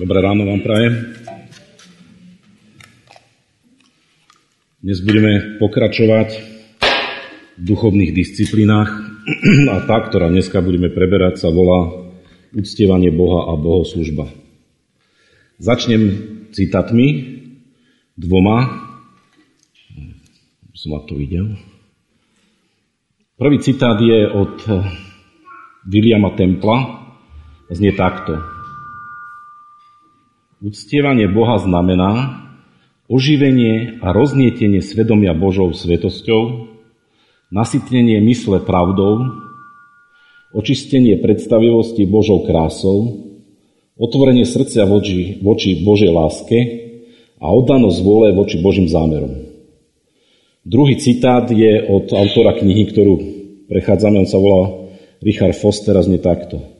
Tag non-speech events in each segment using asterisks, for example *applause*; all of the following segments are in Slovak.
Dobré ráno vám prajem. Dnes budeme pokračovať v duchovných disciplínach *clears throat* a tá, ktorá dneska budeme preberať, sa volá uctievanie Boha a bohoslužba. Začnem citatmi dvoma. Som to videl. Prvý citát je od Williama Templa. Znie takto. Uctievanie Boha znamená oživenie a roznietenie svedomia Božou svetosťou, nasytnenie mysle pravdou, očistenie predstavivosti Božou krásou, otvorenie srdcia voči, voči Božej láske a oddanosť vôle voči Božím zámerom. Druhý citát je od autora knihy, ktorú prechádzame, on sa volá Richard Foster a znie takto.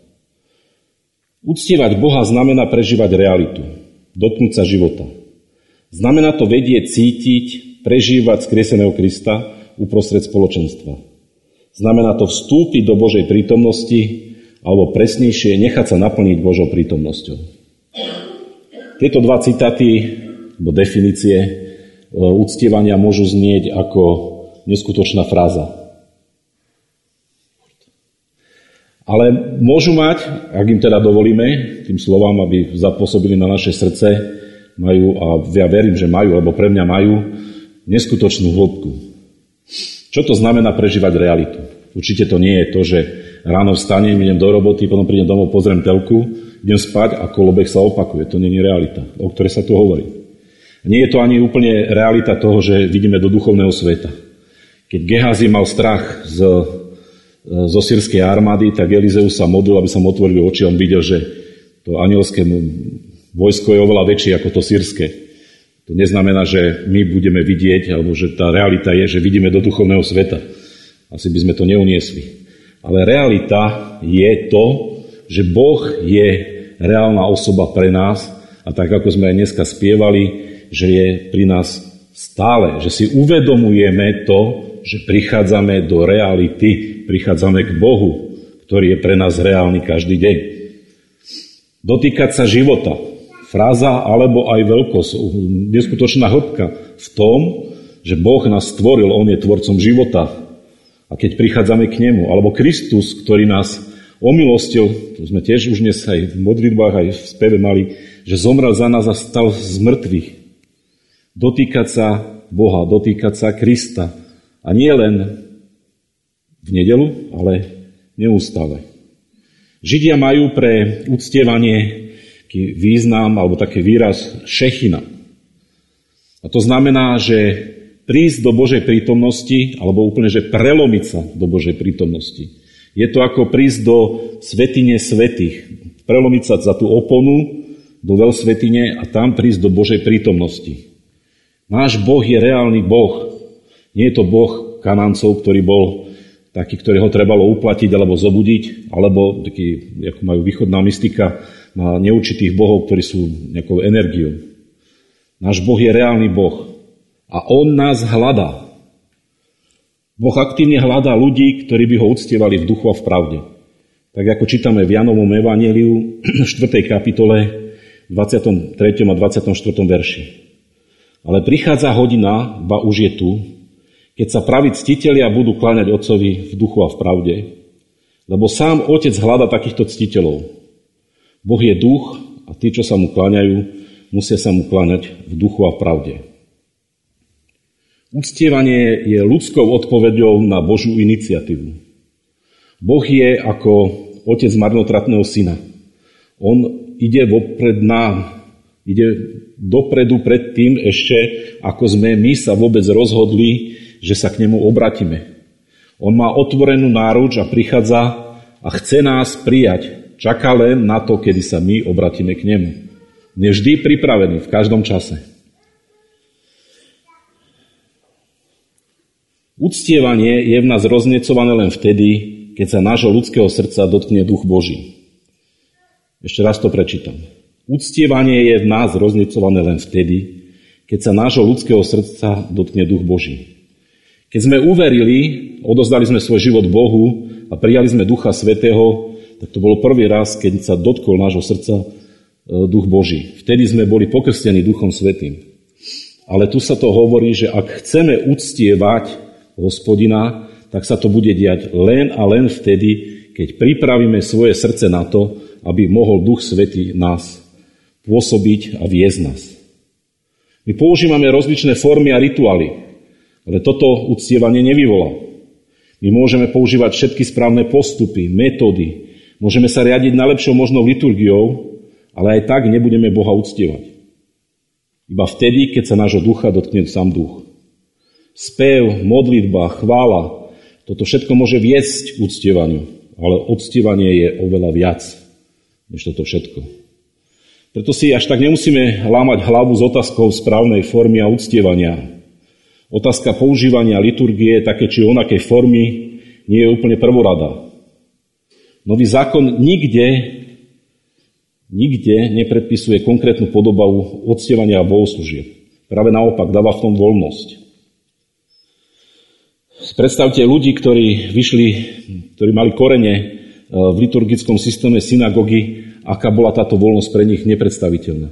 Uctievať Boha znamená prežívať realitu, dotknúť sa života. Znamená to vedieť, cítiť, prežívať skrieseného Krista uprostred spoločenstva. Znamená to vstúpiť do Božej prítomnosti, alebo presnejšie nechať sa naplniť Božou prítomnosťou. Tieto dva citáty, alebo definície e, uctievania môžu znieť ako neskutočná fráza. Ale môžu mať, ak im teda dovolíme, tým slovám, aby zapôsobili na naše srdce, majú, a ja verím, že majú, lebo pre mňa majú, neskutočnú hĺbku. Čo to znamená prežívať realitu? Určite to nie je to, že ráno vstanem, idem do roboty, potom prídem domov, pozriem telku, idem spať a kolobek sa opakuje. To nie je realita, o ktorej sa tu hovorí. Nie je to ani úplne realita toho, že vidíme do duchovného sveta. Keď Gehazi mal strach z zo sírskej armády, tak Elizeus sa modlil, aby sa mu otvorili oči. On videl, že to anielské vojsko je oveľa väčšie ako to sírske. To neznamená, že my budeme vidieť, alebo že tá realita je, že vidíme do duchovného sveta. Asi by sme to neuniesli. Ale realita je to, že Boh je reálna osoba pre nás a tak ako sme aj dneska spievali, že je pri nás stále, že si uvedomujeme to, že prichádzame do reality, prichádzame k Bohu, ktorý je pre nás reálny každý deň. Dotýkať sa života, fráza alebo aj veľkosť, neskutočná hĺbka v tom, že Boh nás stvoril, On je tvorcom života. A keď prichádzame k Nemu, alebo Kristus, ktorý nás omilostil, to sme tiež už dnes aj v modlitbách, aj v speve mali, že zomrel za nás a stal z mŕtvych. Dotýkať sa Boha, dotýkať sa Krista. A nie len v nedelu, ale neustále. Židia majú pre uctievanie taký význam alebo taký výraz šechina. A to znamená, že prísť do Božej prítomnosti, alebo úplne, že prelomiť sa do Božej prítomnosti. Je to ako prísť do svetine svetých. Prelomiť sa za tú oponu do veľsvetine a tam prísť do Božej prítomnosti. Náš Boh je reálny Boh. Nie je to Boh Kanáncov, ktorý bol taký, ktorého trebalo uplatiť alebo zobudiť, alebo taký, ako majú východná mystika, má neurčitých bohov, ktorí sú nejakou energiou. Náš Boh je reálny Boh a On nás hľadá. Boh aktívne hľadá ľudí, ktorí by ho uctievali v duchu a v pravde. Tak ako čítame v Janovom evaníliu *clears throat* v 4. kapitole 23. a 24. verši. Ale prichádza hodina, ba už je tu, keď sa praví ctitelia budú kláňať Otcovi v duchu a v pravde, lebo sám Otec hľada takýchto ctiteľov. Boh je duch a tí, čo sa mu kláňajú, musia sa mu kláňať v duchu a v pravde. Uctievanie je ľudskou odpoveďou na Božú iniciatívu. Boh je ako otec marnotratného syna. On ide vopred nám, ide dopredu pred tým ešte, ako sme my sa vôbec rozhodli že sa k nemu obratíme. On má otvorenú náruč a prichádza a chce nás prijať. Čaká len na to, kedy sa my obratíme k nemu. Je vždy pripravený v každom čase. Uctievanie je v nás roznecované len vtedy, keď sa nášho ľudského srdca dotkne duch Boží. Ešte raz to prečítam. Uctievanie je v nás roznecované len vtedy, keď sa nášho ľudského srdca dotkne duch Boží. Keď sme uverili, odozdali sme svoj život Bohu a prijali sme Ducha Svetého, tak to bolo prvý raz, keď sa dotkol nášho srdca duch Boží. Vtedy sme boli pokrstení duchom svetým. Ale tu sa to hovorí, že ak chceme uctievať hospodina, tak sa to bude diať len a len vtedy, keď pripravíme svoje srdce na to, aby mohol Duch Svetý nás pôsobiť a viesť nás. My používame rozličné formy a rituály, ale toto uctievanie nevyvolá. My môžeme používať všetky správne postupy, metódy, môžeme sa riadiť najlepšou možnou liturgiou, ale aj tak nebudeme Boha uctievať. Iba vtedy, keď sa nášho ducha dotkne sám duch. Spev, modlitba, chvála, toto všetko môže viesť k uctievaniu, ale uctievanie je oveľa viac než toto všetko. Preto si až tak nemusíme lámať hlavu s otázkou správnej formy a uctievania. Otázka používania liturgie, také či onakej formy, nie je úplne prvorada. Nový zákon nikde nikde nepredpisuje konkrétnu podobu odstievania bohoslúžieb. Práve naopak, dáva v tom voľnosť. Predstavte ľudí, ktorí vyšli, ktorí mali korene e, v liturgickom systéme synagógy, aká bola táto voľnosť pre nich nepredstaviteľná.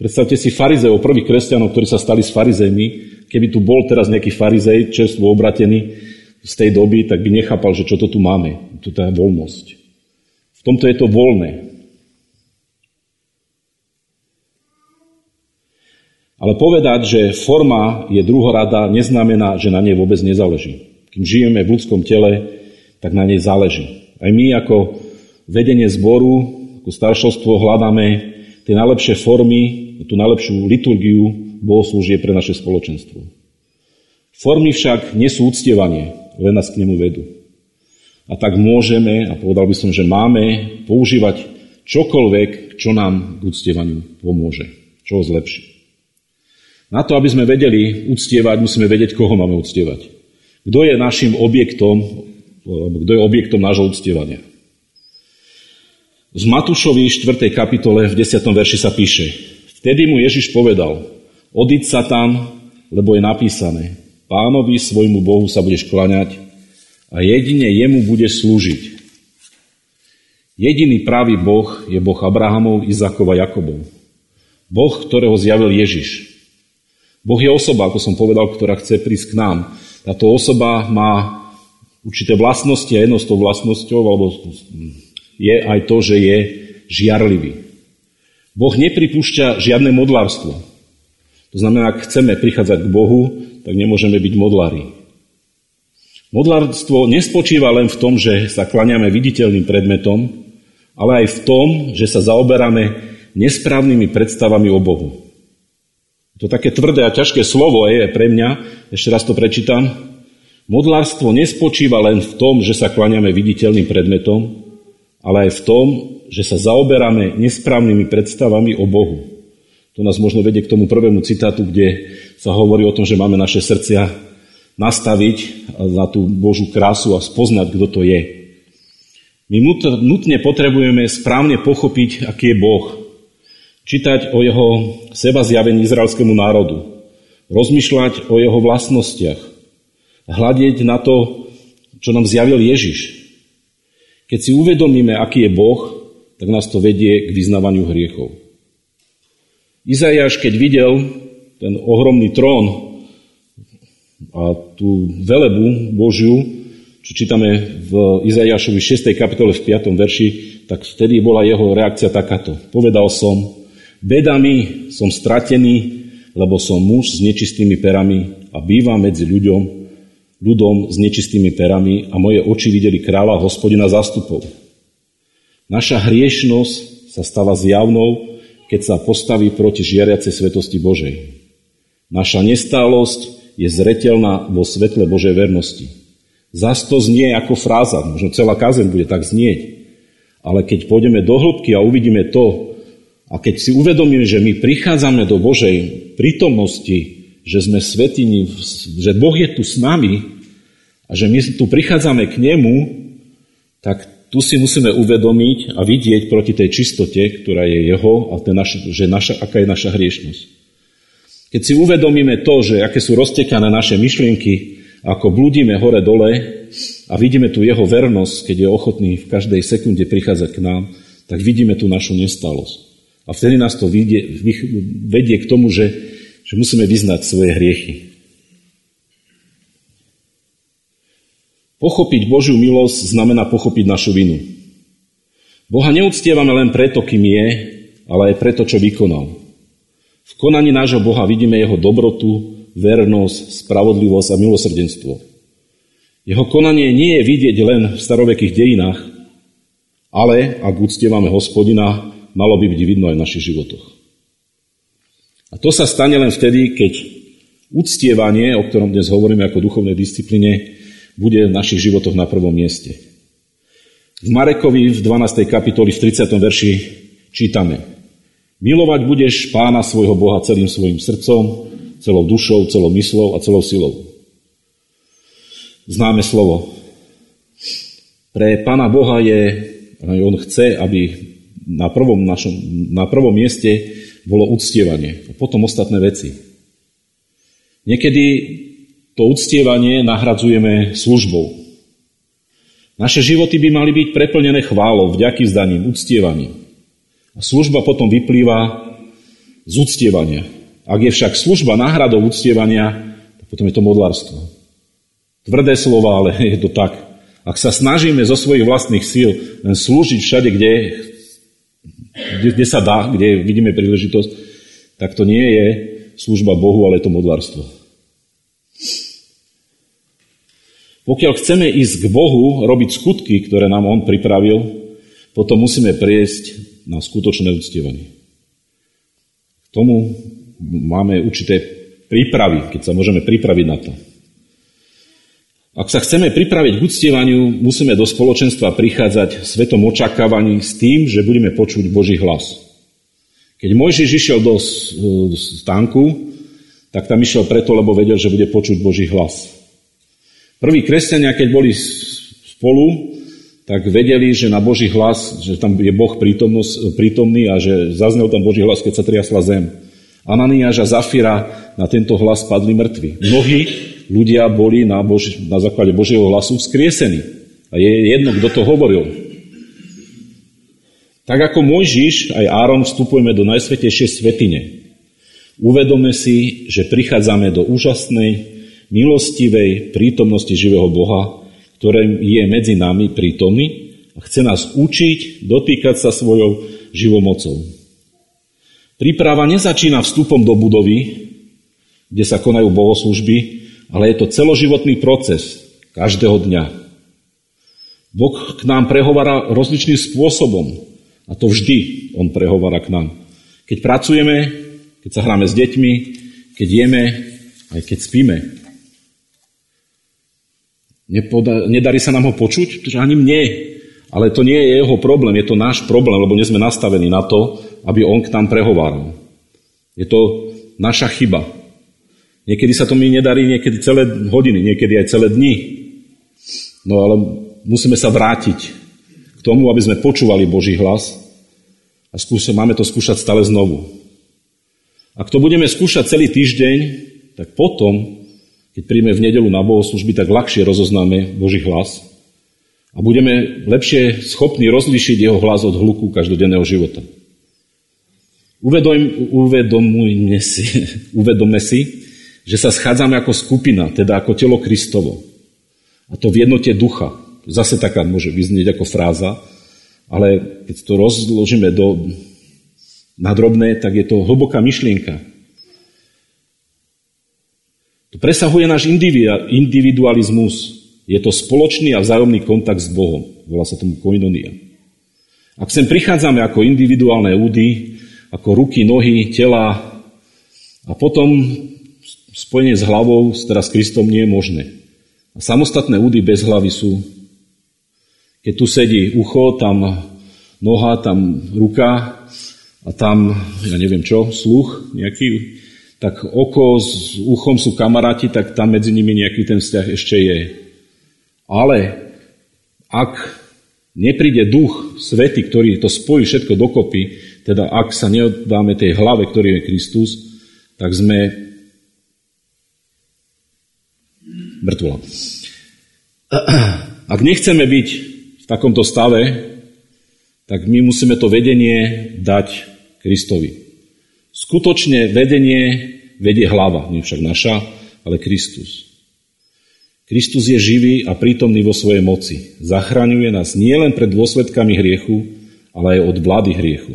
Predstavte si farizeov, prvých kresťanov, ktorí sa stali s farizejmi. Keby tu bol teraz nejaký farizej, čerstvo obratený z tej doby, tak by nechápal, že čo to tu máme. Tu je voľnosť. V tomto je to voľné. Ale povedať, že forma je druhorada, neznamená, že na nej vôbec nezáleží. Kým žijeme v ľudskom tele, tak na nej záleží. Aj my ako vedenie zboru, ako staršovstvo hľadáme tie najlepšie formy, tú najlepšiu liturgiu bohoslúžie pre naše spoločenstvo. Formy však nie sú uctievanie, len nás k nemu vedú. A tak môžeme, a povedal by som, že máme používať čokoľvek, čo nám k uctievaniu pomôže, čo ho zlepší. Na to, aby sme vedeli uctievať, musíme vedieť, koho máme uctievať. Kto je našim objektom, kto je objektom nášho uctievania. Z Matúšovi 4. kapitole v 10. verši sa píše Vtedy mu Ježiš povedal, odiď sa tam, lebo je napísané, pánovi svojmu Bohu sa budeš klaňať a jedine jemu budeš slúžiť. Jediný pravý Boh je Boh Abrahamov, Izakova, Jakobov. Boh, ktorého zjavil Ježiš. Boh je osoba, ako som povedal, ktorá chce prísť k nám. Táto osoba má určité vlastnosti a jednou z tou vlastnosťou alebo je aj to, že je žiarlivý. Boh nepripúšťa žiadne modlárstvo. To znamená, ak chceme prichádzať k Bohu, tak nemôžeme byť modlári. Modlárstvo nespočíva len v tom, že sa klaniame viditeľným predmetom, ale aj v tom, že sa zaoberáme nesprávnymi predstavami o Bohu. To také tvrdé a ťažké slovo je pre mňa, ešte raz to prečítam. Modlárstvo nespočíva len v tom, že sa kláňame viditeľným predmetom, ale aj v tom, že sa zaoberáme nesprávnymi predstavami o Bohu. To nás možno vedie k tomu prvému citátu, kde sa hovorí o tom, že máme naše srdcia nastaviť na tú Božú krásu a spoznať, kto to je. My nutne potrebujeme správne pochopiť, aký je Boh, čítať o jeho seba zjavení izraelskému národu, rozmýšľať o jeho vlastnostiach, hľadieť na to, čo nám zjavil Ježiš. Keď si uvedomíme, aký je Boh, tak nás to vedie k vyznávaniu hriechov. Izajáš, keď videl ten ohromný trón a tú velebu Božiu, čo čítame v Izajášovi 6. kapitole v 5. verši, tak vtedy bola jeho reakcia takáto. Povedal som, Bedami som stratený, lebo som muž s nečistými perami a bývam medzi ľuďom, ľudom s nečistými perami a moje oči videli kráľa hospodina zástupov. Naša hriešnosť sa stáva zjavnou, keď sa postaví proti žiariacej svetosti Božej. Naša nestálosť je zretelná vo svetle Božej vernosti. Zas to znie ako fráza, možno celá kázeň bude tak znieť. Ale keď pôjdeme do hĺbky a uvidíme to, a keď si uvedomíme, že my prichádzame do Božej prítomnosti, že sme svetini, že Boh je tu s nami a že my tu prichádzame k Nemu, tak tu si musíme uvedomiť a vidieť proti tej čistote, ktorá je Jeho a naš, že naša, aká je naša hriešnosť. Keď si uvedomíme to, že aké sú roztekané naše myšlienky, ako blúdime hore-dole a vidíme tu Jeho vernosť, keď je ochotný v každej sekunde prichádzať k nám, tak vidíme tu našu nestalosť. A vtedy nás to vedie, vedie k tomu, že, že musíme vyznať svoje hriechy. Pochopiť Božiu milosť znamená pochopiť našu vinu. Boha neúctievame len preto, kým je, ale aj preto, čo vykonal. V konaní nášho Boha vidíme jeho dobrotu, vernosť, spravodlivosť a milosrdenstvo. Jeho konanie nie je vidieť len v starovekých dejinách, ale ak uctievame hospodina, malo by byť vidno aj v našich životoch. A to sa stane len vtedy, keď uctievanie, o ktorom dnes hovoríme ako duchovnej disciplíne, bude v našich životoch na prvom mieste. V Marekovi v 12. kapitoli v 30. verši čítame Milovať budeš pána svojho Boha celým svojim srdcom, celou dušou, celou myslou a celou silou. Známe slovo. Pre pána Boha je, on chce, aby na prvom, našom, na prvom mieste bolo uctievanie a potom ostatné veci. Niekedy to uctievanie nahradzujeme službou. Naše životy by mali byť preplnené chválou, vďaky zdaním, uctievaním. A služba potom vyplýva z uctievania. Ak je však služba náhradou uctievania, potom je to modlárstvo. Tvrdé slova, ale *laughs* je to tak. Ak sa snažíme zo svojich vlastných síl len slúžiť všade, kde kde, kde sa dá, kde vidíme príležitosť, tak to nie je služba Bohu, ale je to modlárstvo. Pokiaľ chceme ísť k Bohu, robiť skutky, ktoré nám On pripravil, potom musíme prejsť na skutočné uctievanie. K tomu máme určité prípravy, keď sa môžeme pripraviť na to. Ak sa chceme pripraviť k uctievaniu, musíme do spoločenstva prichádzať svetom očakávaní s tým, že budeme počuť Boží hlas. Keď Mojžiš išiel do stánku, tak tam išiel preto, lebo vedel, že bude počuť Boží hlas. Prví kresťania, keď boli spolu, tak vedeli, že na Boží hlas, že tam je Boh prítomný a že zaznel tam Boží hlas, keď sa triasla zem. Ananiáš a Zafira na tento hlas padli mŕtvi. Mnohí ľudia boli na, Bož, na základe Božieho hlasu vzkriesení. A je jedno, kto to hovoril. Tak ako Mojžiš, aj Áron vstupujeme do najsvetejšej svetine. Uvedome si, že prichádzame do úžasnej, milostivej prítomnosti živého Boha, ktorý je medzi nami prítomný a chce nás učiť dotýkať sa svojou živomocou. Príprava nezačína vstupom do budovy, kde sa konajú bohoslužby, ale je to celoživotný proces každého dňa. Boh k nám prehovára rozličným spôsobom a to vždy On prehovára k nám. Keď pracujeme, keď sa hráme s deťmi, keď jeme, aj keď spíme. Nepoda- nedarí sa nám ho počuť? Pretože ani mne. Ale to nie je jeho problém, je to náš problém, lebo nie sme nastavení na to, aby on k nám prehováral. Je to naša chyba. Niekedy sa to mi nedarí, niekedy celé hodiny, niekedy aj celé dni. No ale musíme sa vrátiť k tomu, aby sme počúvali Boží hlas a skúša, máme to skúšať stále znovu. Ak to budeme skúšať celý týždeň, tak potom, keď príjme v nedelu na bohoslužby, tak ľahšie rozoznáme Boží hlas a budeme lepšie schopní rozlíšiť jeho hlas od hluku každodenného života. Uvedom, uvedomujme si, uvedome si, že sa schádzame ako skupina, teda ako telo Kristovo. A to v jednote ducha. Zase taká môže vyznieť ako fráza, ale keď to rozložíme do, na drobné, tak je to hlboká myšlienka. To presahuje náš individualizmus. Je to spoločný a vzájomný kontakt s Bohom. Volá sa tomu koinonia. Ak sem prichádzame ako individuálne údy, ako ruky, nohy, tela a potom spojenie s hlavou, teda s Kristom, nie je možné. A samostatné údy bez hlavy sú, keď tu sedí ucho, tam noha, tam ruka a tam, ja neviem čo, sluch nejaký, tak oko s uchom sú kamaráti, tak tam medzi nimi nejaký ten vzťah ešte je. Ale ak nepríde duch svety, ktorý to spojí všetko dokopy, teda ak sa neoddáme tej hlave, ktorý je Kristus, tak sme mŕtvola. *clears throat* Ak nechceme byť v takomto stave, tak my musíme to vedenie dať Kristovi. Skutočne vedenie vedie hlava, nie však naša, ale Kristus. Kristus je živý a prítomný vo svojej moci. Zachraňuje nás nielen pred dôsledkami hriechu, ale aj od vlády hriechu.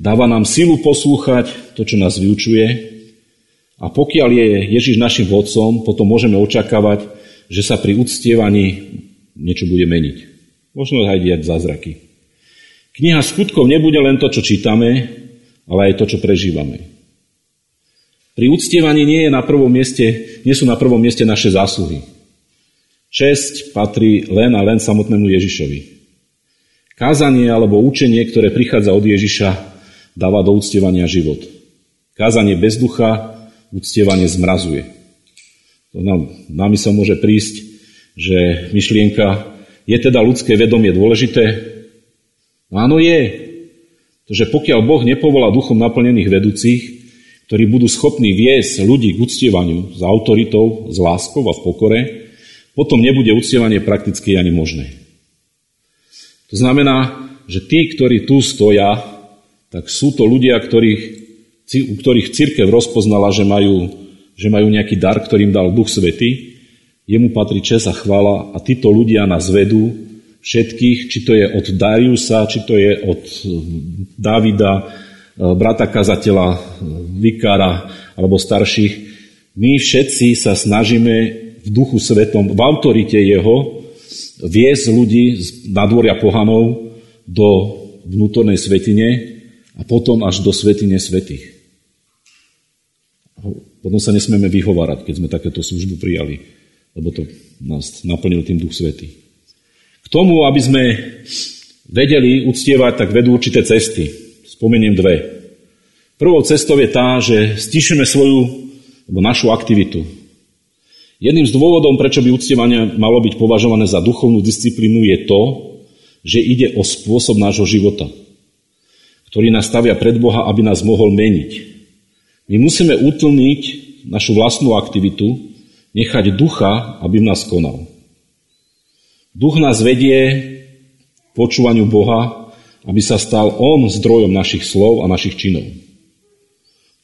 Dáva nám silu poslúchať to, čo nás vyučuje a pokiaľ je Ježiš našim vodcom, potom môžeme očakávať, že sa pri uctievaní niečo bude meniť. Možno aj diať zázraky. Kniha skutkov nebude len to, čo čítame, ale aj to, čo prežívame. Pri uctievaní nie, je na prvom mieste, nie sú na prvom mieste naše zásluhy. Česť patrí len a len samotnému Ježišovi. Kázanie alebo učenie, ktoré prichádza od Ježiša, dáva do uctievania život. Kázanie bez ducha uctievanie zmrazuje. To nám, nám sa môže prísť, že myšlienka, je teda ľudské vedomie dôležité? Áno, je. Pretože pokiaľ Boh nepovolá duchom naplnených vedúcich, ktorí budú schopní viesť ľudí k uctievaniu s autoritou, s láskou a v pokore, potom nebude uctievanie prakticky ani možné. To znamená, že tí, ktorí tu stoja, tak sú to ľudia, ktorých u ktorých církev rozpoznala, že majú, že majú nejaký dar, ktorým dal Duch Svety, jemu patrí čes a chvála a títo ľudia nás vedú všetkých, či to je od Dariusa, či to je od eh, Davida, eh, brata kazateľa, eh, vikára alebo starších. My všetci sa snažíme v duchu svetom, v autorite jeho, viesť ľudí z nadvoria pohanov do vnútornej svetine a potom až do svetine svetých. Potom sa nesmieme vyhovárať, keď sme takéto službu prijali, lebo to nás naplnil tým Duch Svety. K tomu, aby sme vedeli uctievať, tak vedú určité cesty. Spomeniem dve. Prvou cestou je tá, že stišeme svoju alebo našu aktivitu. Jedným z dôvodov, prečo by uctievanie malo byť považované za duchovnú disciplínu, je to, že ide o spôsob nášho života, ktorý nás stavia pred Boha, aby nás mohol meniť. My musíme utlniť našu vlastnú aktivitu, nechať ducha, aby nás konal. Duch nás vedie k počúvaniu Boha, aby sa stal On zdrojom našich slov a našich činov.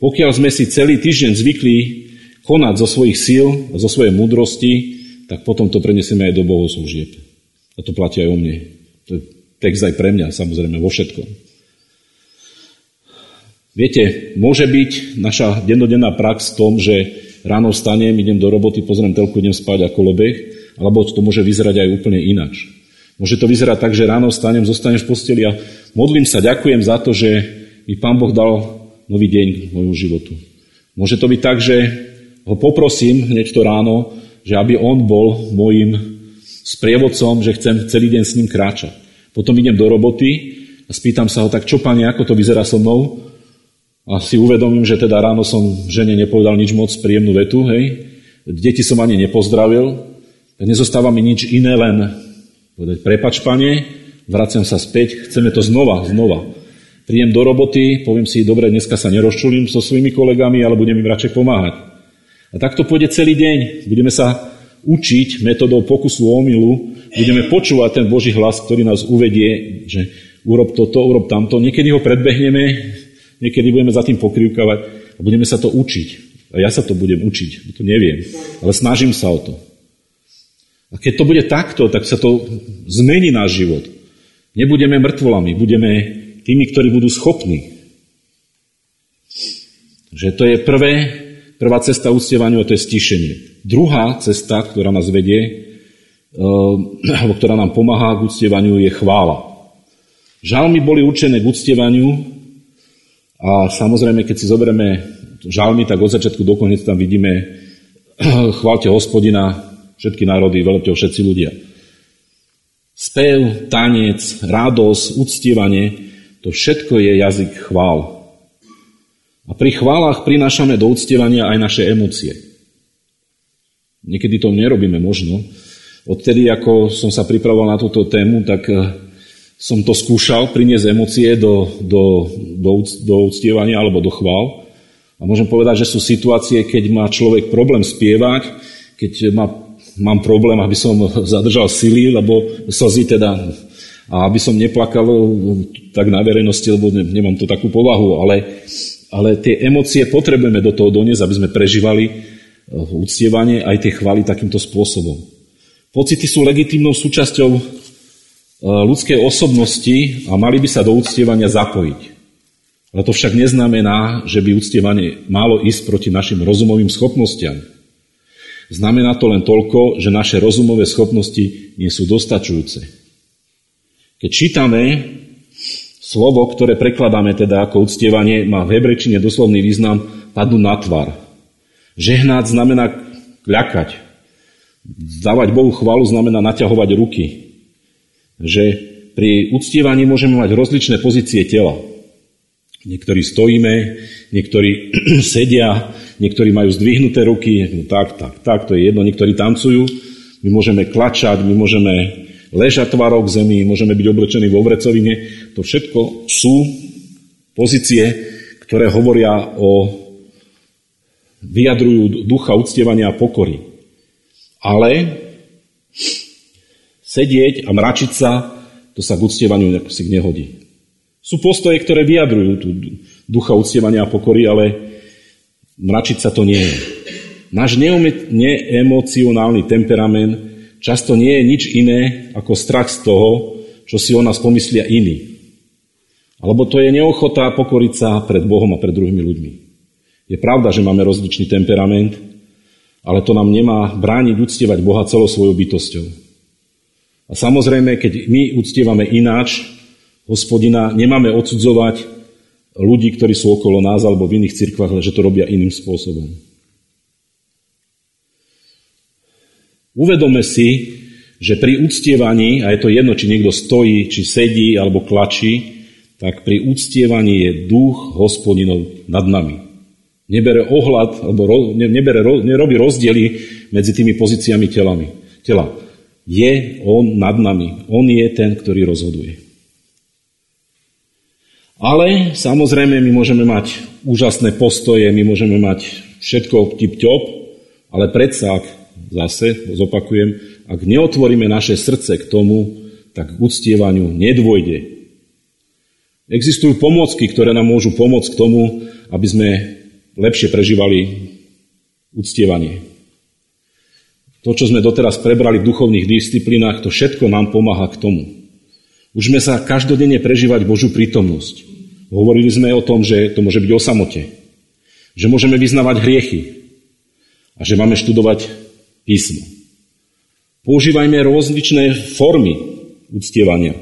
Pokiaľ sme si celý týždeň zvykli konať zo svojich síl a zo svojej múdrosti, tak potom to prenesieme aj do bohoslúžieb. A to platí aj o mne. To je text aj pre mňa, samozrejme, vo všetkom. Viete, môže byť naša dennodenná prax v tom, že ráno vstanem, idem do roboty, pozriem telku, idem spať ako lebeh, alebo to môže vyzerať aj úplne ináč. Môže to vyzerať tak, že ráno vstanem, zostanem v posteli a modlím sa, ďakujem za to, že mi Pán Boh dal nový deň môjmu životu. Môže to byť tak, že ho poprosím hneď to ráno, že aby on bol môjim sprievodcom, že chcem celý deň s ním kráčať. Potom idem do roboty a spýtam sa ho, tak čo, pane, ako to vyzerá so mnou? A si uvedomím, že teda ráno som žene nepovedal nič moc príjemnú vetu, hej, deti som ani nepozdravil, tak nezostáva mi nič iné, len povedať, prepač pane, vraciam sa späť, chceme to znova, znova. Príjem do roboty, poviem si, dobre, dneska sa nerozčulím so svojimi kolegami, ale budem im radšej pomáhať. A tak pôjde celý deň. Budeme sa učiť metodou pokusu o omilu, budeme počúvať ten Boží hlas, ktorý nás uvedie, že urob toto, urob tamto. Niekedy ho predbehneme, Niekedy budeme za tým pokrývkavať a budeme sa to učiť. A ja sa to budem učiť, to neviem, ale snažím sa o to. A keď to bude takto, tak sa to zmení náš život. Nebudeme mŕtvolami, budeme tými, ktorí budú schopní. Že to je prvé, prvá cesta uctievaniu a to je stišenie. Druhá cesta, ktorá nás vedie, eh, alebo ktorá nám pomáha k uctievaniu, je chvála. Žalmy boli určené k uctievaniu a samozrejme, keď si zoberieme žalmy, tak od začiatku do konec tam vidíme *clears throat* chválte hospodina, všetky národy, velepte všetci ľudia. Spev, tanec, radosť, uctievanie, to všetko je jazyk chvál. A pri chválach prinášame do uctievania aj naše emócie. Niekedy to nerobíme možno. Odtedy, ako som sa pripravoval na túto tému, tak eh, som to skúšal priniesť emócie do, do, do, do uctievania alebo do chvál. A môžem povedať, že sú situácie, keď má človek problém spievať, keď má, mám problém, aby som *laughs* zadržal sily, lebo slzy teda, A aby som neplakal tak na verejnosti, lebo nemám to takú povahu, ale, ale tie emócie potrebujeme do toho doniesť, aby sme prežívali uctievanie aj tie chvály takýmto spôsobom. Pocity sú legitímnou súčasťou e, ľudskej osobnosti a mali by sa do uctievania zapojiť. Ale to však neznamená, že by uctievanie malo ísť proti našim rozumovým schopnostiam. Znamená to len toľko, že naše rozumové schopnosti nie sú dostačujúce. Keď čítame slovo, ktoré prekladáme teda ako uctievanie, má v hebrečine doslovný význam padnú na tvar. Žehnať znamená kľakať, Dávať Bohu chválu znamená naťahovať ruky. Že pri uctievaní môžeme mať rozličné pozície tela. Niektorí stojíme, niektorí *clears throat* sedia, niektorí majú zdvihnuté ruky, no tak, tak, tak, to je jedno, niektorí tancujú, my môžeme klačať, my môžeme ležať tvárou k zemi, môžeme byť oblečení vo vrecovine. To všetko sú pozície, ktoré hovoria o vyjadrujú ducha uctievania a pokory. Ale sedieť a mračiť sa, to sa k uctievaniu si nehodí. Sú postoje, ktoré vyjadrujú tú ducha uctievania a pokory, ale mračiť sa to nie je. Náš neemocionálny temperament často nie je nič iné ako strach z toho, čo si o nás pomyslia iní. Alebo to je neochota pokoriť sa pred Bohom a pred druhými ľuďmi. Je pravda, že máme rozličný temperament, ale to nám nemá brániť uctievať Boha celou svojou bytosťou. A samozrejme, keď my uctievame ináč hospodina, nemáme odsudzovať ľudí, ktorí sú okolo nás alebo v iných cirkvách, že to robia iným spôsobom. Uvedome si, že pri uctievaní, a je to jedno, či niekto stojí, či sedí alebo klačí, tak pri uctievaní je duch hospodinov nad nami. Nebere ohľad, alebo ro, ne, nebere, nerobí rozdiely medzi tými pozíciami telami, tela. Je on nad nami. On je ten, ktorý rozhoduje. Ale samozrejme my môžeme mať úžasné postoje, my môžeme mať všetko tip-top, ale predsa, ak zase zopakujem, ak neotvoríme naše srdce k tomu, tak k uctievaniu nedôjde. Existujú pomocky, ktoré nám môžu pomôcť k tomu, aby sme lepšie prežívali uctievanie. To, čo sme doteraz prebrali v duchovných disciplínach, to všetko nám pomáha k tomu. Užme sa každodenne prežívať Božú prítomnosť. Hovorili sme o tom, že to môže byť o samote. Že môžeme vyznavať hriechy. A že máme študovať písmo. Používajme rozličné formy uctievania.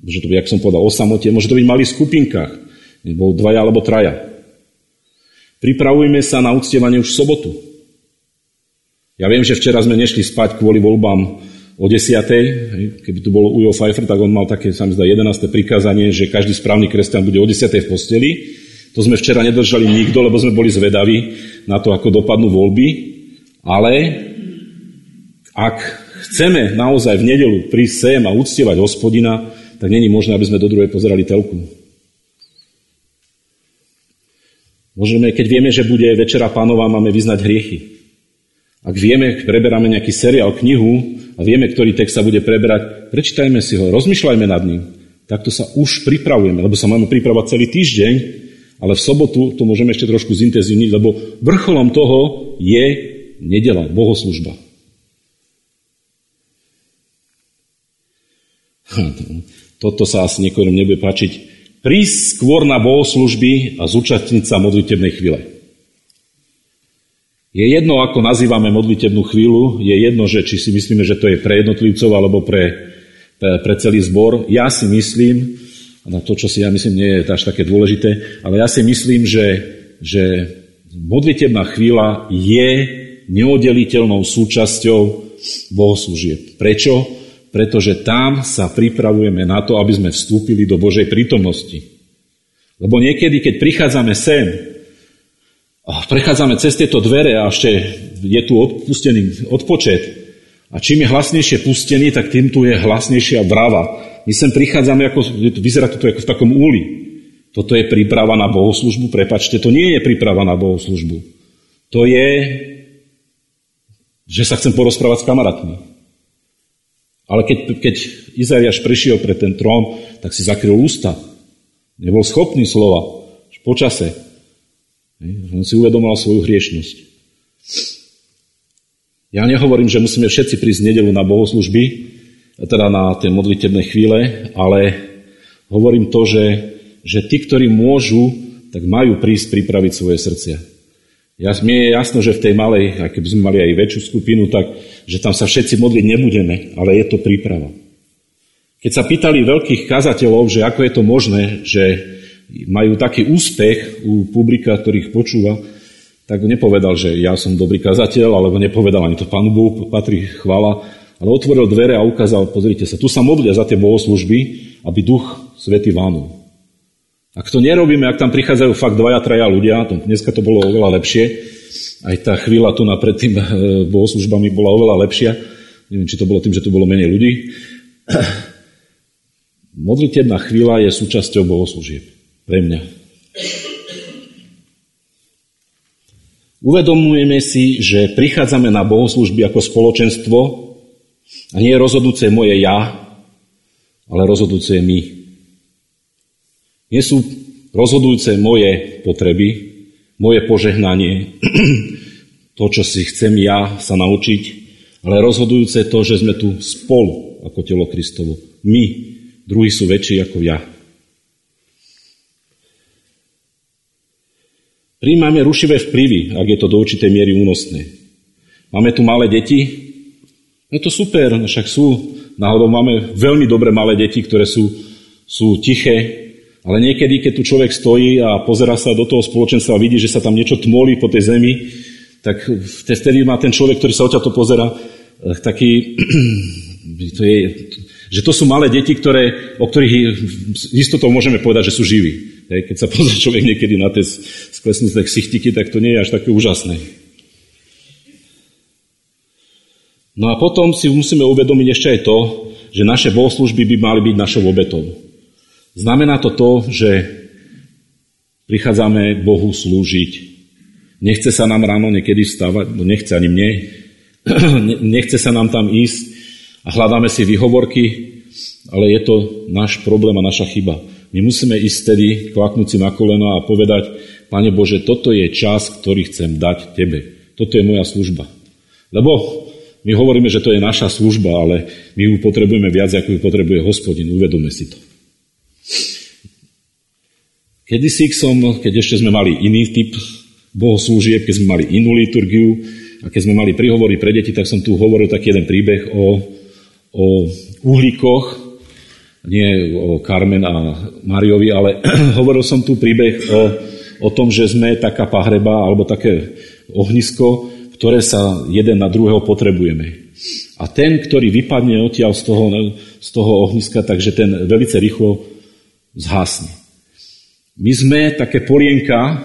Môže to byť, jak som povedal, o samote, môže to byť v malých skupinkách, nebo dvaja alebo traja. Pripravujme sa na uctievanie už v sobotu. Ja viem, že včera sme nešli spať kvôli voľbám o 10. Keby tu bol Ujo Pfeiffer, tak on mal také, sa mi zdá, 11. prikázanie, že každý správny kresťan bude o 10. v posteli. To sme včera nedržali nikto, lebo sme boli zvedaví na to, ako dopadnú voľby. Ale ak chceme naozaj v nedelu prísť sem a uctievať hospodina, tak není možné, aby sme do druhej pozerali telku. Môžeme, keď vieme, že bude Večera pánova, máme vyznať hriechy. Ak vieme, preberáme nejaký seriál, knihu a vieme, ktorý text sa bude preberať, prečítajme si ho, rozmýšľajme nad ním. Takto sa už pripravujeme, lebo sa máme pripravať celý týždeň, ale v sobotu to môžeme ešte trošku zintenzívniť, lebo vrcholom toho je nedela, bohoslužba. *laughs* Toto sa asi niekomu nebude páčiť prísť skôr na bohoslužby a zúčastniť sa modlitebnej chvíle. Je jedno, ako nazývame modlitebnú chvíľu, je jedno, že či si myslíme, že to je pre jednotlivcov alebo pre, pre, celý zbor. Ja si myslím, na to, čo si ja myslím, nie je až také dôležité, ale ja si myslím, že, že modlitebná chvíľa je neoddeliteľnou súčasťou bohoslúžieb. Prečo? pretože tam sa pripravujeme na to, aby sme vstúpili do Božej prítomnosti. Lebo niekedy, keď prichádzame sem a prechádzame cez tieto dvere a ešte je tu odpustený odpočet, a čím je hlasnejšie pustený, tak tým tu je hlasnejšia brava. My sem prichádzame, ako, vyzerá to ako v takom úli. Toto je príprava na bohoslužbu, prepačte, to nie je príprava na bohoslužbu. To je, že sa chcem porozprávať s kamarátmi. Ale keď, keď Izaiáš prišiel pre ten trón, tak si zakryl ústa. Nebol schopný slova. Až po čase. On si uvedomoval svoju hriešnosť. Ja nehovorím, že musíme všetci prísť nedelu na bohoslužby, teda na tie modlitebné chvíle, ale hovorím to, že, že tí, ktorí môžu, tak majú prísť pripraviť svoje srdcia. Ja, mne je jasno, že v tej malej, aj keby sme mali aj väčšiu skupinu, tak že tam sa všetci modliť nebudeme, ale je to príprava. Keď sa pýtali veľkých kazateľov, že ako je to možné, že majú taký úspech u publika, ktorých počúva, tak nepovedal, že ja som dobrý kazateľ, alebo nepovedal ani to Pánu Bohu patrí chvala, ale otvoril dvere a ukázal, pozrite sa, tu sa modlia za tie bohoslužby, aby duch svety vánul. Ak to nerobíme, ak tam prichádzajú fakt dvaja, traja ľudia, to, dneska to bolo oveľa lepšie, aj tá chvíľa tu na predtým eh, bohoslužbami bola oveľa lepšia, neviem, či to bolo tým, že tu bolo menej ľudí. *clears throat* Modlitebná chvíľa je súčasťou bohoslúžieb. Pre mňa. Uvedomujeme si, že prichádzame na bohoslužby ako spoločenstvo a nie je rozhodujúce moje ja, ale rozhodujúce my. Nie sú rozhodujúce moje potreby, moje požehnanie, *clears throat* to, čo si chcem ja sa naučiť, ale rozhodujúce to, že sme tu spolu ako telo Kristovo. My, druhí sú väčší ako ja. Príjmame rušivé vplyvy, ak je to do určitej miery únosné. Máme tu malé deti, je to super, však sú, náhodou máme veľmi dobré malé deti, ktoré sú, sú tiché, ale niekedy, keď tu človek stojí a pozera sa do toho spoločenstva a vidí, že sa tam niečo tmolí po tej zemi, tak vtedy má ten človek, ktorý sa odtiaľ to pozera, eh, taký, *clears throat* to je, že to sú malé deti, ktoré, o ktorých istotou môžeme povedať, že sú živí. Keď sa pozrie človek niekedy na tie sklesnuté ksichtiky, tak to nie je až také úžasné. No a potom si musíme uvedomiť ešte aj to, že naše bohoslužby by mali byť našou obetou. Znamená to to, že prichádzame Bohu slúžiť. Nechce sa nám ráno niekedy vstávať, no nechce ani mne, *clears throat* nechce sa nám tam ísť a hľadáme si výhovorky, ale je to náš problém a naša chyba. My musíme ísť tedy, klaknúť si na koleno a povedať, Pane Bože, toto je čas, ktorý chcem dať Tebe. Toto je moja služba. Lebo my hovoríme, že to je naša služba, ale my ju potrebujeme viac, ako ju potrebuje hospodin. Uvedome si to. Kedysi som, keď ešte sme mali iný typ bohoslúžieb, keď sme mali inú liturgiu a keď sme mali prihovory pre deti, tak som tu hovoril taký jeden príbeh o, o uhlíkoch, nie o Carmen a Mariovi, ale *clears throat* hovoril som tu príbeh o, o tom, že sme taká pahreba alebo také ohnisko, ktoré sa jeden na druhého potrebujeme. A ten, ktorý vypadne odtiaľ z toho, z toho ohniska, takže ten velice rýchlo zhasne. My sme také polienka,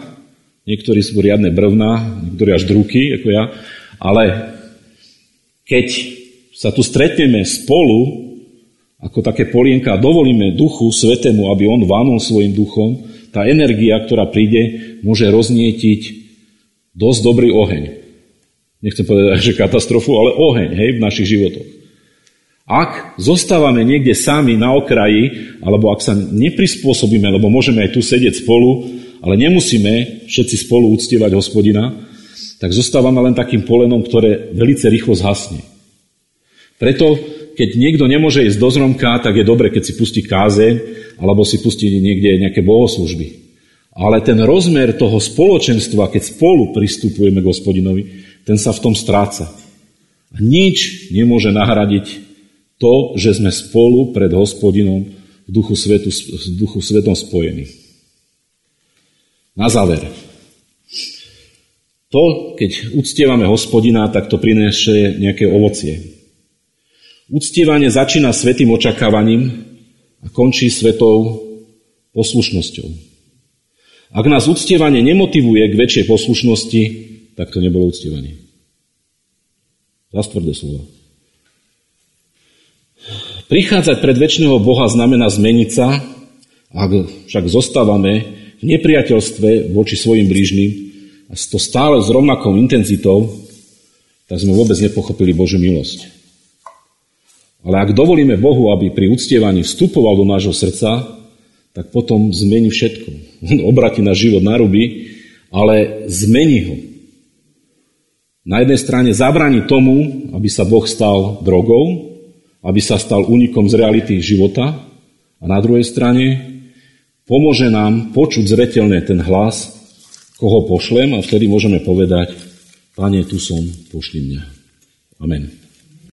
niektorí sú riadne brvná, niektorí až druky, ako ja, ale keď sa tu stretneme spolu, ako také polienka a dovolíme Duchu Svetému, aby On vánul svojim duchom, tá energia, ktorá príde, môže roznietiť dosť dobrý oheň. Nechcem povedať, *laughs* že katastrofu, ale oheň hej, v našich životoch. Ak zostávame niekde sami na okraji, alebo ak sa neprispôsobíme, lebo môžeme aj tu sedieť spolu, ale nemusíme všetci spolu uctievať hospodina, tak zostávame len takým polenom, ktoré velice rýchlo zhasne. Preto, keď niekto nemôže ísť do zromka, tak je dobre, keď si pustí kázeň, alebo si pustí niekde nejaké bohoslužby. Ale ten rozmer toho spoločenstva, keď spolu pristupujeme k hospodinovi, ten sa v tom stráca. A nič nemôže nahradiť to, že sme spolu pred hospodinom v duchu, svetu, v duchu svetom spojení. Na záver. To, keď uctievame hospodina, tak to priniesie nejaké ovocie. Uctievanie začína svetým očakávaním a končí svetou poslušnosťou. Ak nás uctievanie nemotivuje k väčšej poslušnosti, tak to nebolo uctievanie. Zas tvrdé slovo. Prichádzať pred väčšného Boha znamená zmeniť sa, ak však zostávame v nepriateľstve voči svojim blížnym a to stále s rovnakou intenzitou, tak sme vôbec nepochopili Božiu milosť. Ale ak dovolíme Bohu, aby pri uctievaní vstupoval do nášho srdca, tak potom zmení všetko. On obratí náš život na ruby, ale zmení ho. Na jednej strane zabraní tomu, aby sa Boh stal drogou, aby sa stal únikom z reality života a na druhej strane pomôže nám počuť zretelne ten hlas, koho pošlem a vtedy môžeme povedať, Pane, tu som, pošli mňa. Amen.